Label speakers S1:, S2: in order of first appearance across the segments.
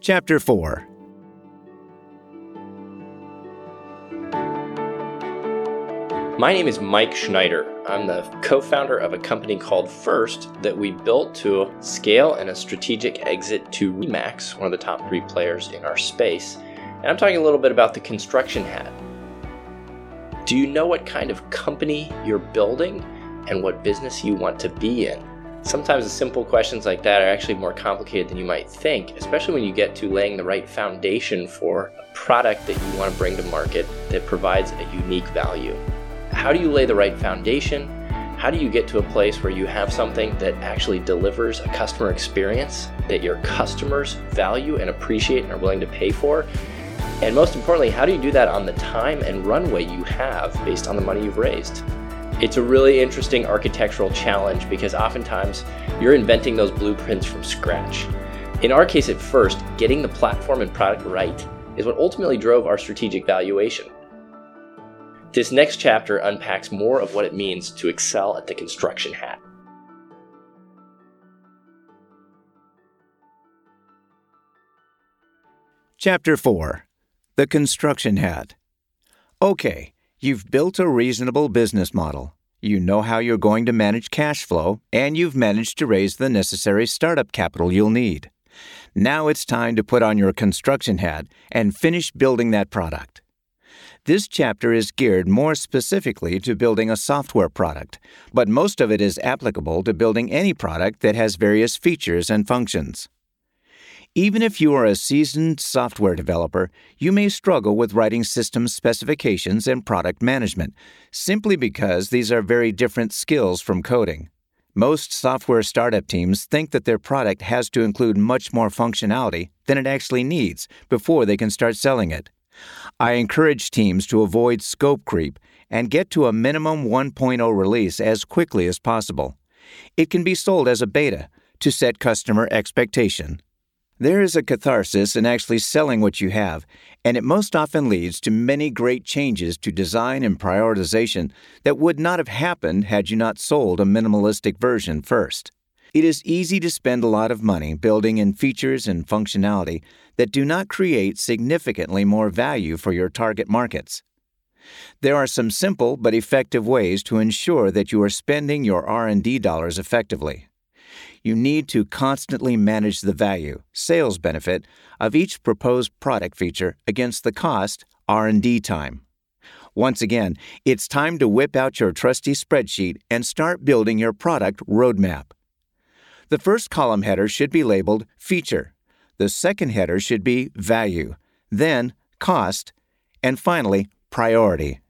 S1: Chapter 4
S2: My name is Mike Schneider. I'm the co founder of a company called First that we built to scale and a strategic exit to Remax, one of the top three players in our space. And I'm talking a little bit about the construction hat. Do you know what kind of company you're building and what business you want to be in? Sometimes the simple questions like that are actually more complicated than you might think, especially when you get to laying the right foundation for a product that you want to bring to market that provides a unique value. How do you lay the right foundation? How do you get to a place where you have something that actually delivers a customer experience that your customers value and appreciate and are willing to pay for? And most importantly, how do you do that on the time and runway you have based on the money you've raised? It's a really interesting architectural challenge because oftentimes you're inventing those blueprints from scratch. In our case, at First, getting the platform and product right is what ultimately drove our strategic valuation. This next chapter unpacks more of what it means to excel at the construction hat.
S1: Chapter 4 The Construction Hat. Okay, you've built a reasonable business model. You know how you're going to manage cash flow, and you've managed to raise the necessary startup capital you'll need. Now it's time to put on your construction hat and finish building that product. This chapter is geared more specifically to building a software product, but most of it is applicable to building any product that has various features and functions. Even if you are a seasoned software developer, you may struggle with writing system specifications and product management, simply because these are very different skills from coding. Most software startup teams think that their product has to include much more functionality than it actually needs before they can start selling it. I encourage teams to avoid scope creep and get to a minimum 1.0 release as quickly as possible. It can be sold as a beta to set customer expectation. There is a catharsis in actually selling what you have, and it most often leads to many great changes to design and prioritization that would not have happened had you not sold a minimalistic version first. It is easy to spend a lot of money building in features and functionality that do not create significantly more value for your target markets. There are some simple but effective ways to ensure that you are spending your R&D dollars effectively. You need to constantly manage the value, sales benefit of each proposed product feature against the cost, R&D time. Once again, it's time to whip out your trusty spreadsheet and start building your product roadmap. The first column header should be labeled Feature. The second header should be Value, then Cost, and finally Priority.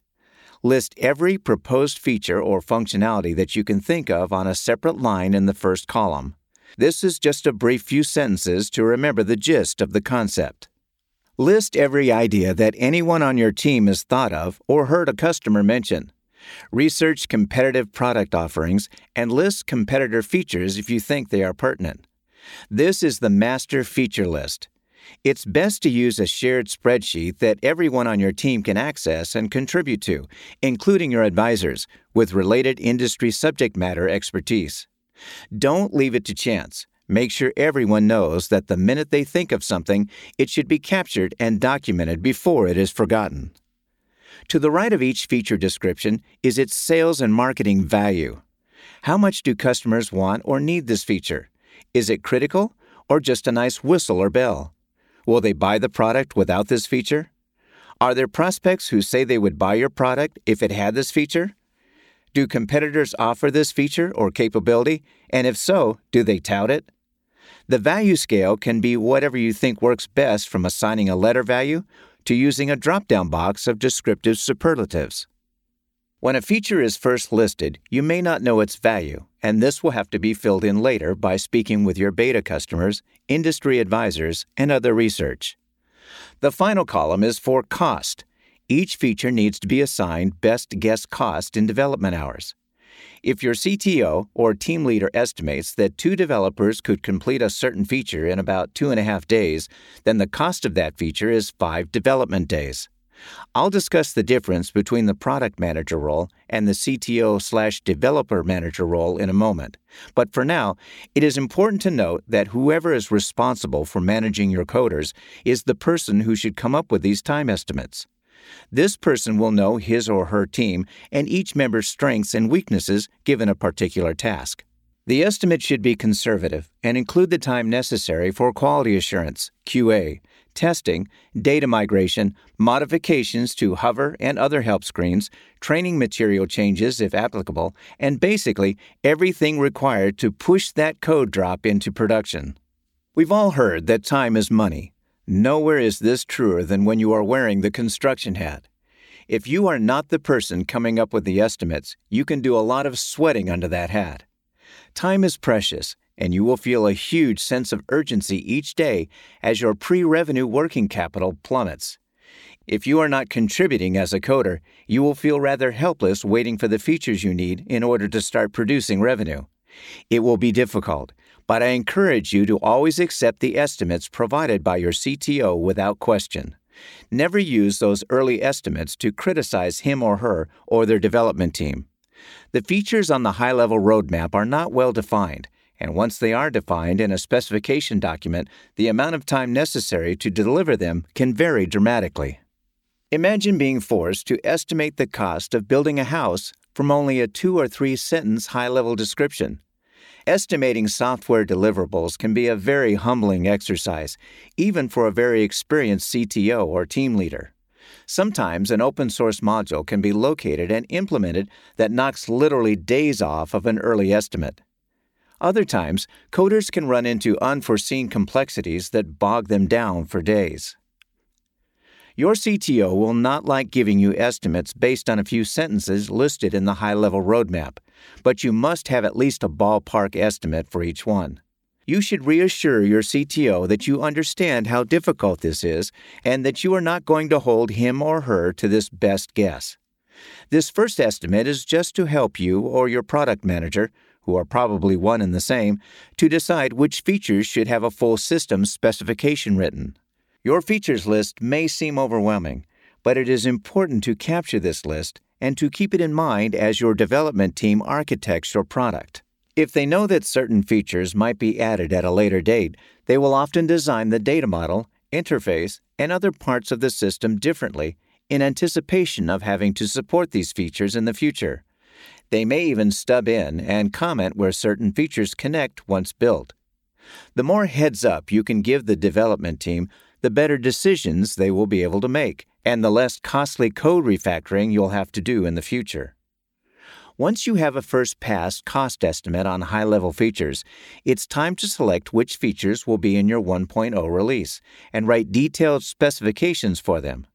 S1: List every proposed feature or functionality that you can think of on a separate line in the first column. This is just a brief few sentences to remember the gist of the concept. List every idea that anyone on your team has thought of or heard a customer mention. Research competitive product offerings and list competitor features if you think they are pertinent. This is the master feature list. It's best to use a shared spreadsheet that everyone on your team can access and contribute to, including your advisors, with related industry subject matter expertise. Don't leave it to chance. Make sure everyone knows that the minute they think of something, it should be captured and documented before it is forgotten. To the right of each feature description is its sales and marketing value. How much do customers want or need this feature? Is it critical or just a nice whistle or bell? Will they buy the product without this feature? Are there prospects who say they would buy your product if it had this feature? Do competitors offer this feature or capability? And if so, do they tout it? The value scale can be whatever you think works best from assigning a letter value to using a drop down box of descriptive superlatives. When a feature is first listed, you may not know its value, and this will have to be filled in later by speaking with your beta customers, industry advisors, and other research. The final column is for cost. Each feature needs to be assigned best guess cost in development hours. If your CTO or team leader estimates that two developers could complete a certain feature in about two and a half days, then the cost of that feature is five development days. I'll discuss the difference between the product manager role and the CTO slash developer manager role in a moment. But for now, it is important to note that whoever is responsible for managing your coders is the person who should come up with these time estimates. This person will know his or her team and each member's strengths and weaknesses given a particular task. The estimate should be conservative and include the time necessary for quality assurance, QA, testing, data migration, modifications to hover and other help screens, training material changes if applicable, and basically everything required to push that code drop into production. We've all heard that time is money. Nowhere is this truer than when you are wearing the construction hat. If you are not the person coming up with the estimates, you can do a lot of sweating under that hat. Time is precious, and you will feel a huge sense of urgency each day as your pre revenue working capital plummets. If you are not contributing as a coder, you will feel rather helpless waiting for the features you need in order to start producing revenue. It will be difficult, but I encourage you to always accept the estimates provided by your CTO without question. Never use those early estimates to criticize him or her or their development team. The features on the high level roadmap are not well defined, and once they are defined in a specification document, the amount of time necessary to deliver them can vary dramatically. Imagine being forced to estimate the cost of building a house from only a two or three sentence high level description. Estimating software deliverables can be a very humbling exercise, even for a very experienced CTO or team leader. Sometimes an open source module can be located and implemented that knocks literally days off of an early estimate. Other times, coders can run into unforeseen complexities that bog them down for days. Your CTO will not like giving you estimates based on a few sentences listed in the high level roadmap, but you must have at least a ballpark estimate for each one. You should reassure your CTO that you understand how difficult this is and that you are not going to hold him or her to this best guess. This first estimate is just to help you or your product manager who are probably one and the same, to decide which features should have a full system specification written. Your features list may seem overwhelming, but it is important to capture this list and to keep it in mind as your development team architects your product. If they know that certain features might be added at a later date, they will often design the data model, interface, and other parts of the system differently in anticipation of having to support these features in the future. They may even stub in and comment where certain features connect once built. The more heads up you can give the development team, the better decisions they will be able to make, and the less costly code refactoring you'll have to do in the future. Once you have a first pass cost estimate on high level features, it's time to select which features will be in your 1.0 release and write detailed specifications for them.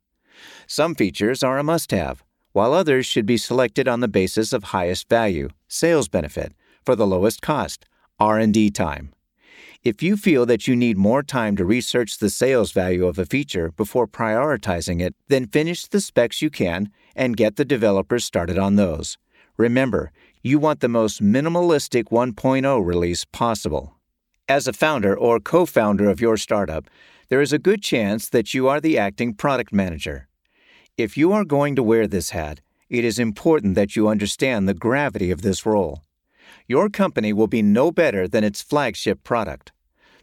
S1: Some features are a must have, while others should be selected on the basis of highest value, sales benefit, for the lowest cost, R&D time. If you feel that you need more time to research the sales value of a feature before prioritizing it, then finish the specs you can and get the developers started on those. Remember, you want the most minimalistic 1.0 release possible. As a founder or co founder of your startup, there is a good chance that you are the acting product manager. If you are going to wear this hat, it is important that you understand the gravity of this role. Your company will be no better than its flagship product.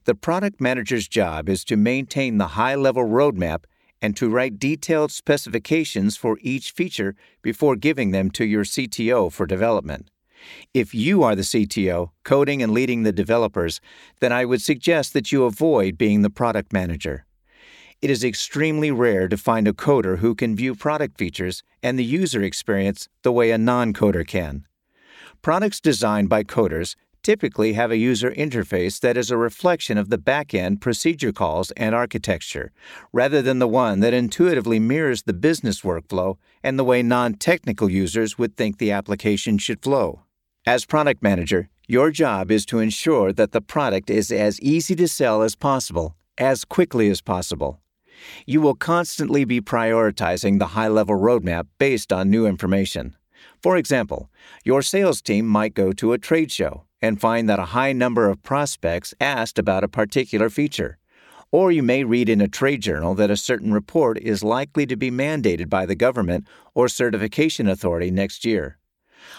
S1: The product manager's job is to maintain the high level roadmap and to write detailed specifications for each feature before giving them to your CTO for development. If you are the CTO, coding and leading the developers, then I would suggest that you avoid being the product manager. It is extremely rare to find a coder who can view product features and the user experience the way a non coder can. Products designed by coders typically have a user interface that is a reflection of the back-end procedure calls and architecture, rather than the one that intuitively mirrors the business workflow and the way non technical users would think the application should flow. As product manager, your job is to ensure that the product is as easy to sell as possible, as quickly as possible, you will constantly be prioritizing the high level roadmap based on new information. For example, your sales team might go to a trade show and find that a high number of prospects asked about a particular feature. Or you may read in a trade journal that a certain report is likely to be mandated by the government or certification authority next year.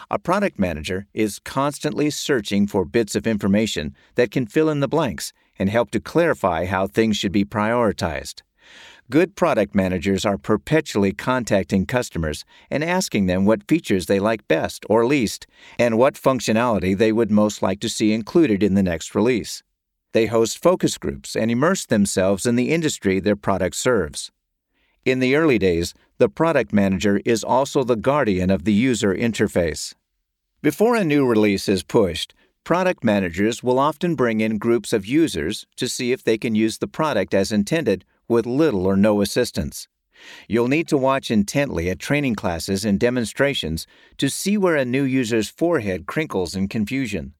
S1: A product manager is constantly searching for bits of information that can fill in the blanks and help to clarify how things should be prioritized. Good product managers are perpetually contacting customers and asking them what features they like best or least and what functionality they would most like to see included in the next release. They host focus groups and immerse themselves in the industry their product serves. In the early days, the product manager is also the guardian of the user interface. Before a new release is pushed, product managers will often bring in groups of users to see if they can use the product as intended with little or no assistance. You'll need to watch intently at training classes and demonstrations to see where a new user's forehead crinkles in confusion.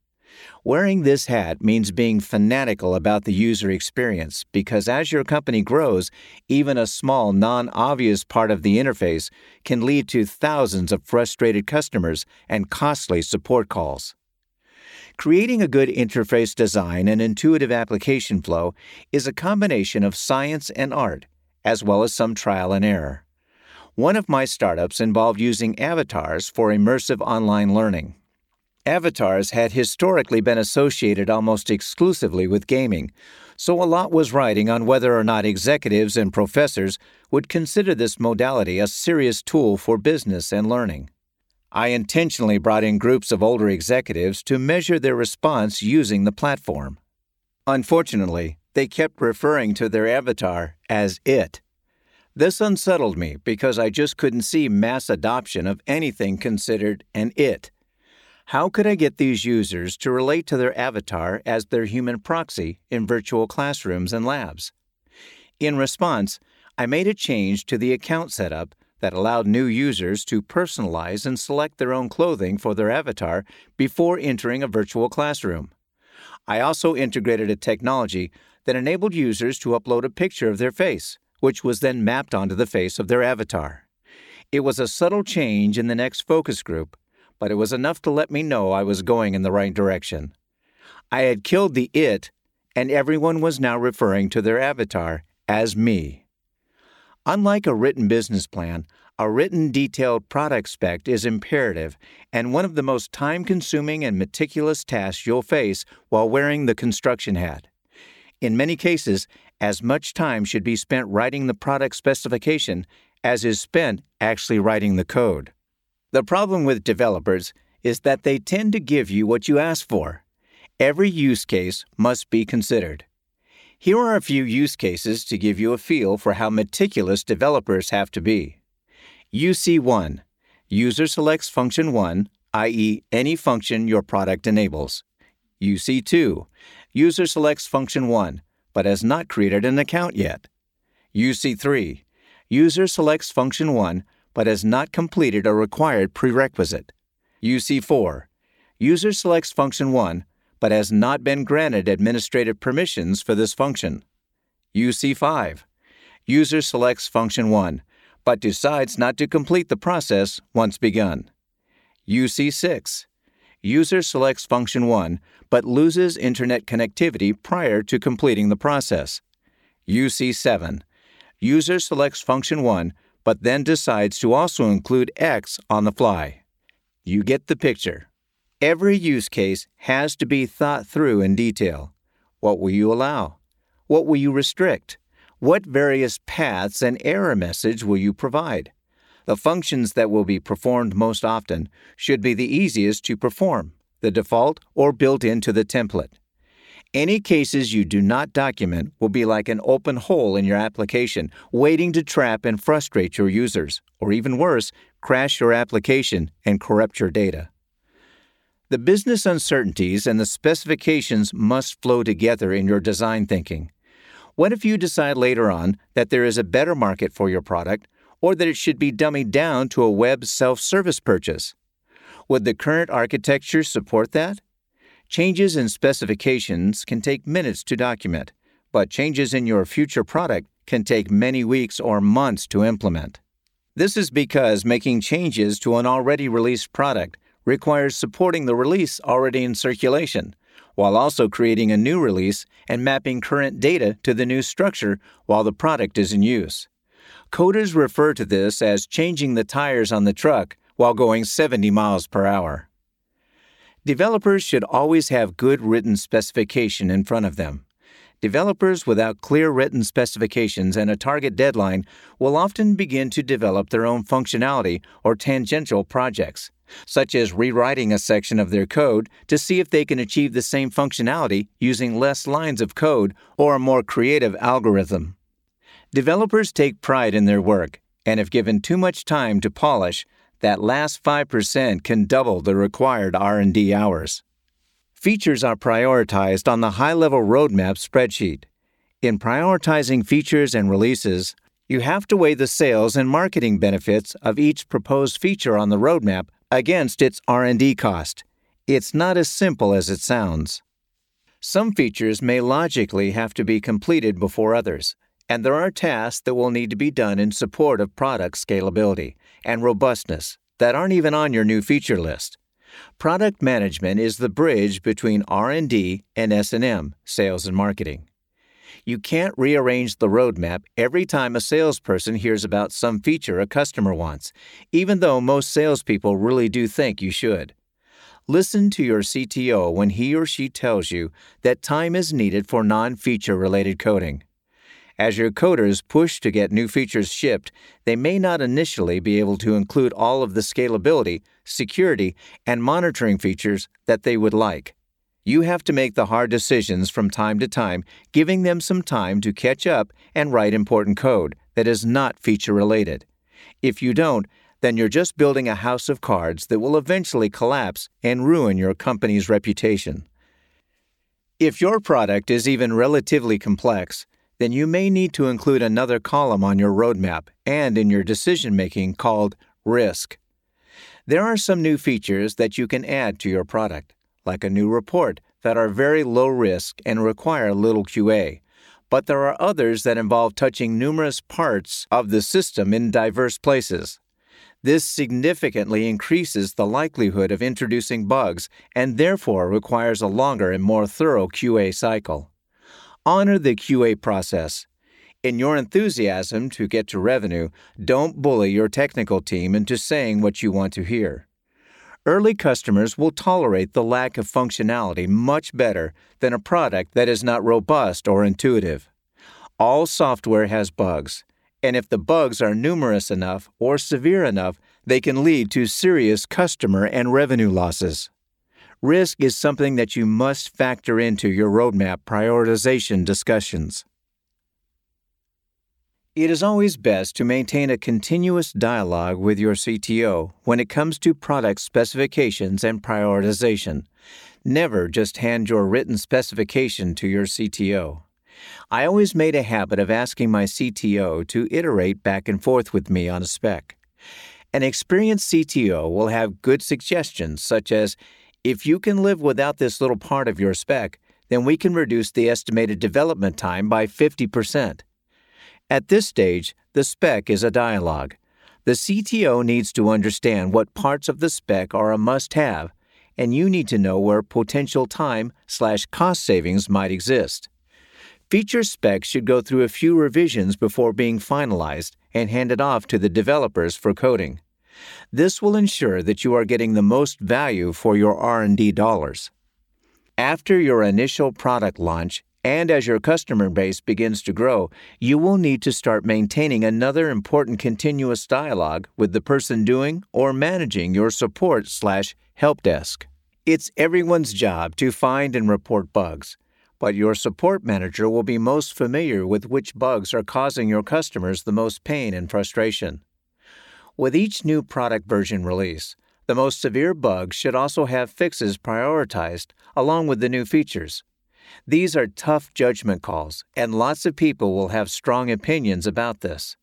S1: Wearing this hat means being fanatical about the user experience because as your company grows, even a small, non obvious part of the interface can lead to thousands of frustrated customers and costly support calls. Creating a good interface design and intuitive application flow is a combination of science and art, as well as some trial and error. One of my startups involved using avatars for immersive online learning. Avatars had historically been associated almost exclusively with gaming, so a lot was riding on whether or not executives and professors would consider this modality a serious tool for business and learning. I intentionally brought in groups of older executives to measure their response using the platform. Unfortunately, they kept referring to their avatar as it. This unsettled me because I just couldn't see mass adoption of anything considered an it. How could I get these users to relate to their avatar as their human proxy in virtual classrooms and labs? In response, I made a change to the account setup that allowed new users to personalize and select their own clothing for their avatar before entering a virtual classroom. I also integrated a technology that enabled users to upload a picture of their face, which was then mapped onto the face of their avatar. It was a subtle change in the next focus group, but it was enough to let me know I was going in the right direction. I had killed the it, and everyone was now referring to their avatar as me. Unlike a written business plan, a written detailed product spec is imperative and one of the most time consuming and meticulous tasks you'll face while wearing the construction hat. In many cases, as much time should be spent writing the product specification as is spent actually writing the code. The problem with developers is that they tend to give you what you ask for. Every use case must be considered. Here are a few use cases to give you a feel for how meticulous developers have to be. UC1 User selects function 1, i.e., any function your product enables. UC2 User selects function 1, but has not created an account yet. UC3 User selects function 1, but has not completed a required prerequisite. UC4 User selects function 1, but has not been granted administrative permissions for this function. UC5. User selects function 1, but decides not to complete the process once begun. UC6. User selects function 1, but loses internet connectivity prior to completing the process. UC7. User selects function 1, but then decides to also include X on the fly. You get the picture. Every use case has to be thought through in detail. What will you allow? What will you restrict? What various paths and error message will you provide? The functions that will be performed most often should be the easiest to perform, the default or built into the template. Any cases you do not document will be like an open hole in your application, waiting to trap and frustrate your users, or even worse, crash your application and corrupt your data. The business uncertainties and the specifications must flow together in your design thinking. What if you decide later on that there is a better market for your product or that it should be dummied down to a web self service purchase? Would the current architecture support that? Changes in specifications can take minutes to document, but changes in your future product can take many weeks or months to implement. This is because making changes to an already released product requires supporting the release already in circulation, while also creating a new release and mapping current data to the new structure while the product is in use. Coders refer to this as changing the tires on the truck while going 70 miles per hour. Developers should always have good written specification in front of them. Developers without clear written specifications and a target deadline will often begin to develop their own functionality or tangential projects, such as rewriting a section of their code to see if they can achieve the same functionality using less lines of code or a more creative algorithm. Developers take pride in their work, and if given too much time to polish, that last 5% can double the required R&D hours. Features are prioritized on the high level roadmap spreadsheet. In prioritizing features and releases, you have to weigh the sales and marketing benefits of each proposed feature on the roadmap against its R&D cost. It's not as simple as it sounds. Some features may logically have to be completed before others, and there are tasks that will need to be done in support of product scalability and robustness that aren't even on your new feature list. Product management is the bridge between R&D and S&M, sales and marketing. You can't rearrange the roadmap every time a salesperson hears about some feature a customer wants, even though most salespeople really do think you should. Listen to your CTO when he or she tells you that time is needed for non feature related coding. As your coders push to get new features shipped, they may not initially be able to include all of the scalability, security, and monitoring features that they would like. You have to make the hard decisions from time to time, giving them some time to catch up and write important code that is not feature related. If you don't, then you're just building a house of cards that will eventually collapse and ruin your company's reputation. If your product is even relatively complex, then you may need to include another column on your roadmap and in your decision making called risk. There are some new features that you can add to your product, like a new report, that are very low risk and require little QA. But there are others that involve touching numerous parts of the system in diverse places. This significantly increases the likelihood of introducing bugs and therefore requires a longer and more thorough QA cycle. Honor the QA process. In your enthusiasm to get to revenue, don't bully your technical team into saying what you want to hear. Early customers will tolerate the lack of functionality much better than a product that is not robust or intuitive. All software has bugs, and if the bugs are numerous enough or severe enough, they can lead to serious customer and revenue losses. Risk is something that you must factor into your roadmap prioritization discussions. It is always best to maintain a continuous dialogue with your CTO when it comes to product specifications and prioritization. Never just hand your written specification to your CTO. I always made a habit of asking my CTO to iterate back and forth with me on a spec. An experienced CTO will have good suggestions, such as if you can live without this little part of your spec, then we can reduce the estimated development time by 50%. At this stage, the spec is a dialogue. The CTO needs to understand what parts of the spec are a must have, and you need to know where potential time slash cost savings might exist. Feature specs should go through a few revisions before being finalized and handed off to the developers for coding. This will ensure that you are getting the most value for your R&D dollars. After your initial product launch and as your customer base begins to grow, you will need to start maintaining another important continuous dialogue with the person doing or managing your support slash help desk. It's everyone's job to find and report bugs, but your support manager will be most familiar with which bugs are causing your customers the most pain and frustration. With each new product version release, the most severe bugs should also have fixes prioritized along with the new features. These are tough judgment calls, and lots of people will have strong opinions about this.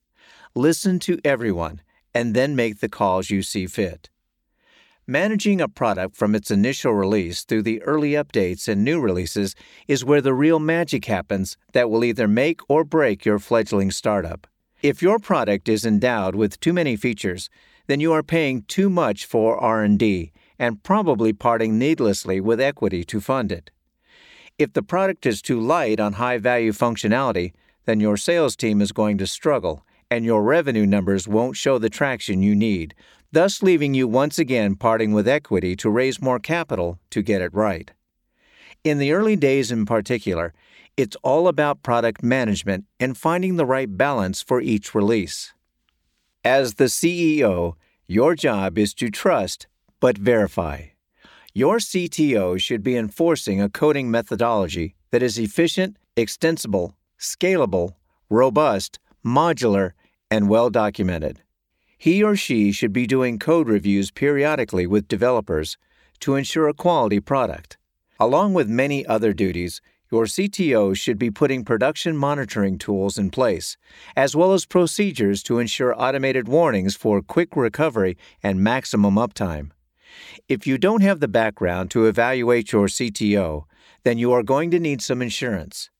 S1: Listen to everyone and then make the calls you see fit. Managing a product from its initial release through the early updates and new releases is where the real magic happens that will either make or break your fledgling startup. If your product is endowed with too many features, then you are paying too much for R&D and probably parting needlessly with equity to fund it. If the product is too light on high value functionality, then your sales team is going to struggle and your revenue numbers won't show the traction you need, thus leaving you once again parting with equity to raise more capital to get it right. In the early days in particular, it's all about product management and finding the right balance for each release. As the CEO, your job is to trust but verify. Your CTO should be enforcing a coding methodology that is efficient, extensible, scalable, robust, modular, and well documented. He or she should be doing code reviews periodically with developers to ensure a quality product. Along with many other duties, your CTO should be putting production monitoring tools in place, as well as procedures to ensure automated warnings for quick recovery and maximum uptime. If you don't have the background to evaluate your CTO, then you are going to need some insurance.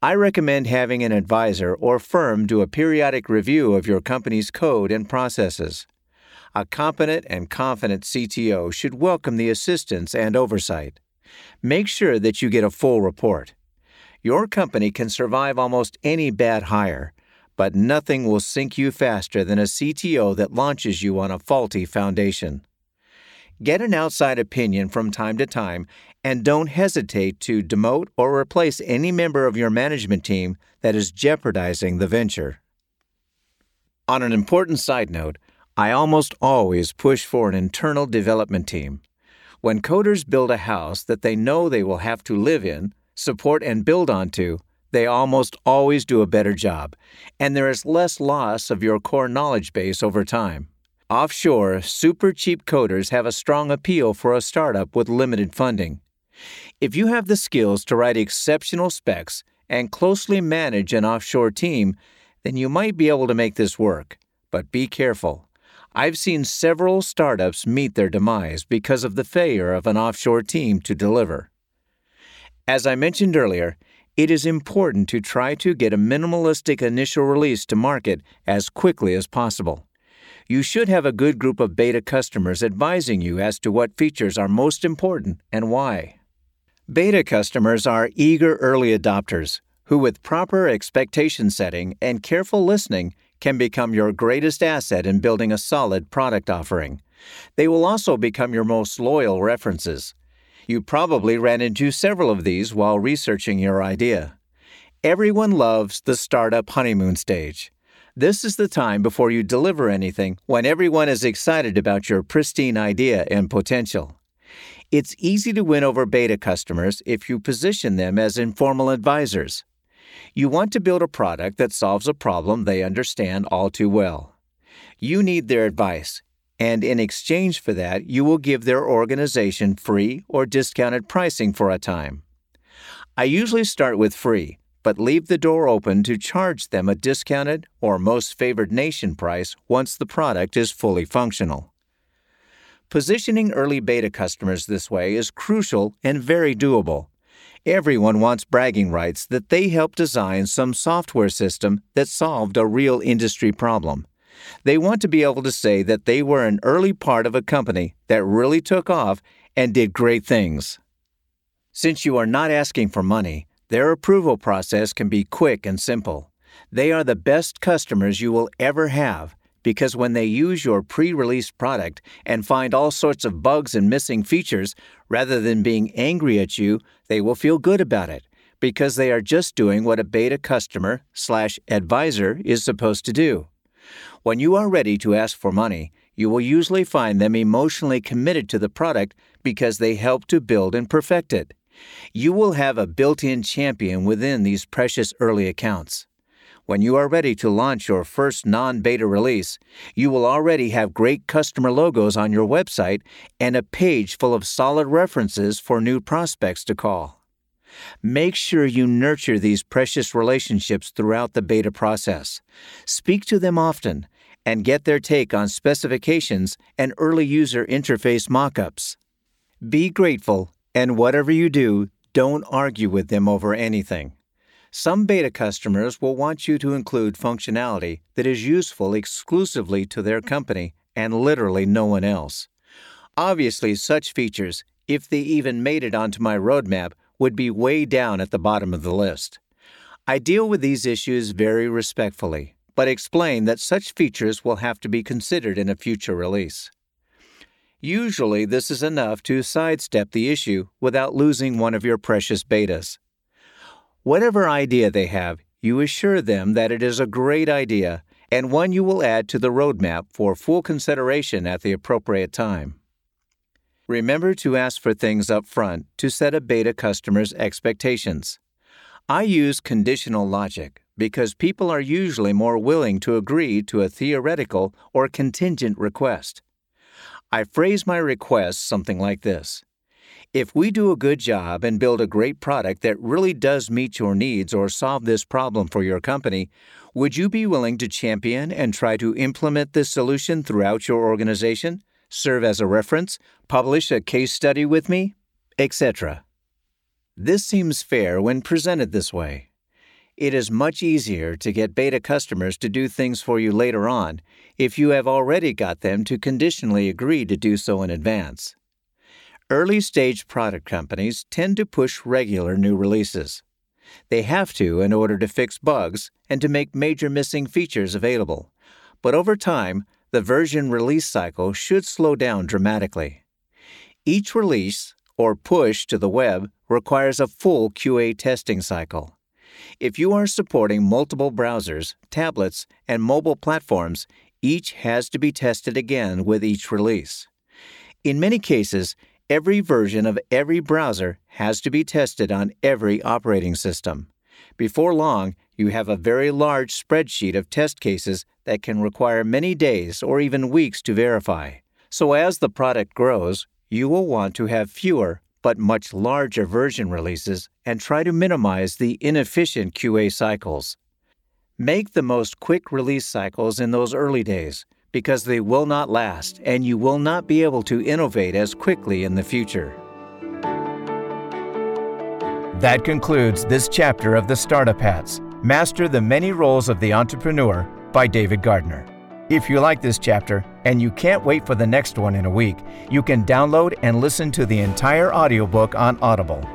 S1: I recommend having an advisor or firm do a periodic review of your company's code and processes. A competent and confident CTO should welcome the assistance and oversight. Make sure that you get a full report. Your company can survive almost any bad hire, but nothing will sink you faster than a CTO that launches you on a faulty foundation. Get an outside opinion from time to time and don't hesitate to demote or replace any member of your management team that is jeopardizing the venture. On an important side note, I almost always push for an internal development team. When coders build a house that they know they will have to live in, support, and build onto, they almost always do a better job, and there is less loss of your core knowledge base over time. Offshore, super cheap coders have a strong appeal for a startup with limited funding. If you have the skills to write exceptional specs and closely manage an offshore team, then you might be able to make this work. But be careful. I've seen several startups meet their demise because of the failure of an offshore team to deliver. As I mentioned earlier, it is important to try to get a minimalistic initial release to market as quickly as possible. You should have a good group of beta customers advising you as to what features are most important and why. Beta customers are eager early adopters who, with proper expectation setting and careful listening, can become your greatest asset in building a solid product offering. They will also become your most loyal references. You probably ran into several of these while researching your idea. Everyone loves the startup honeymoon stage. This is the time before you deliver anything when everyone is excited about your pristine idea and potential. It's easy to win over beta customers if you position them as informal advisors. You want to build a product that solves a problem they understand all too well. You need their advice, and in exchange for that, you will give their organization free or discounted pricing for a time. I usually start with free, but leave the door open to charge them a discounted or most favored nation price once the product is fully functional. Positioning early beta customers this way is crucial and very doable. Everyone wants bragging rights that they helped design some software system that solved a real industry problem. They want to be able to say that they were an early part of a company that really took off and did great things. Since you are not asking for money, their approval process can be quick and simple. They are the best customers you will ever have because when they use your pre release product and find all sorts of bugs and missing features, rather than being angry at you, they will feel good about it because they are just doing what a beta customer slash advisor is supposed to do. When you are ready to ask for money, you will usually find them emotionally committed to the product because they helped to build and perfect it. You will have a built in champion within these precious early accounts. When you are ready to launch your first non beta release, you will already have great customer logos on your website and a page full of solid references for new prospects to call. Make sure you nurture these precious relationships throughout the beta process. Speak to them often and get their take on specifications and early user interface mockups. Be grateful, and whatever you do, don't argue with them over anything. Some beta customers will want you to include functionality that is useful exclusively to their company and literally no one else. Obviously, such features, if they even made it onto my roadmap, would be way down at the bottom of the list. I deal with these issues very respectfully, but explain that such features will have to be considered in a future release. Usually, this is enough to sidestep the issue without losing one of your precious betas. Whatever idea they have, you assure them that it is a great idea and one you will add to the roadmap for full consideration at the appropriate time. Remember to ask for things up front to set a beta customer's expectations. I use conditional logic because people are usually more willing to agree to a theoretical or contingent request. I phrase my requests something like this If we do a good job and build a great product that really does meet your needs or solve this problem for your company, would you be willing to champion and try to implement this solution throughout your organization, serve as a reference, publish a case study with me, etc.? This seems fair when presented this way. It is much easier to get beta customers to do things for you later on if you have already got them to conditionally agree to do so in advance. Early stage product companies tend to push regular new releases. They have to in order to fix bugs and to make major missing features available. But over time, the version release cycle should slow down dramatically. Each release, or push to the web, requires a full QA testing cycle. If you are supporting multiple browsers, tablets, and mobile platforms, each has to be tested again with each release. In many cases, every version of every browser has to be tested on every operating system. Before long, you have a very large spreadsheet of test cases that can require many days or even weeks to verify. So, as the product grows, you will want to have fewer but much larger version releases and try to minimize the inefficient QA cycles. Make the most quick release cycles in those early days because they will not last and you will not be able to innovate as quickly in the future.
S3: That concludes this chapter of the Startup Hats Master the Many Roles of the Entrepreneur by David Gardner. If you like this chapter and you can't wait for the next one in a week, you can download and listen to the entire audiobook on Audible.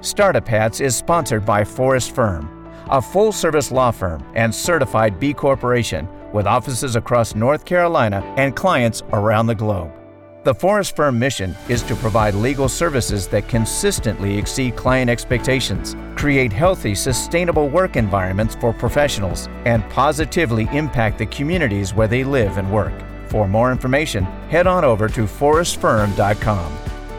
S3: Startup Hats is sponsored by Forrest Firm, a full service law firm and certified B Corporation with offices across North Carolina and clients around the globe. The Forrest Firm mission is to provide legal services that consistently exceed client expectations, create healthy, sustainable work environments for professionals, and positively impact the communities where they live and work. For more information, head on over to forrestfirm.com.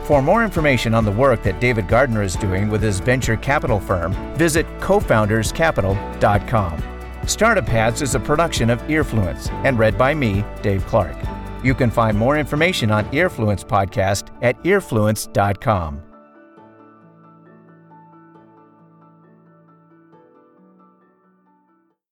S3: For more information on the work that David Gardner is doing with his venture capital firm, visit cofounderscapital.com. Startup Hats is a production of Earfluence and read by me, Dave Clark. You can find more information on Earfluence podcast at earfluence.com.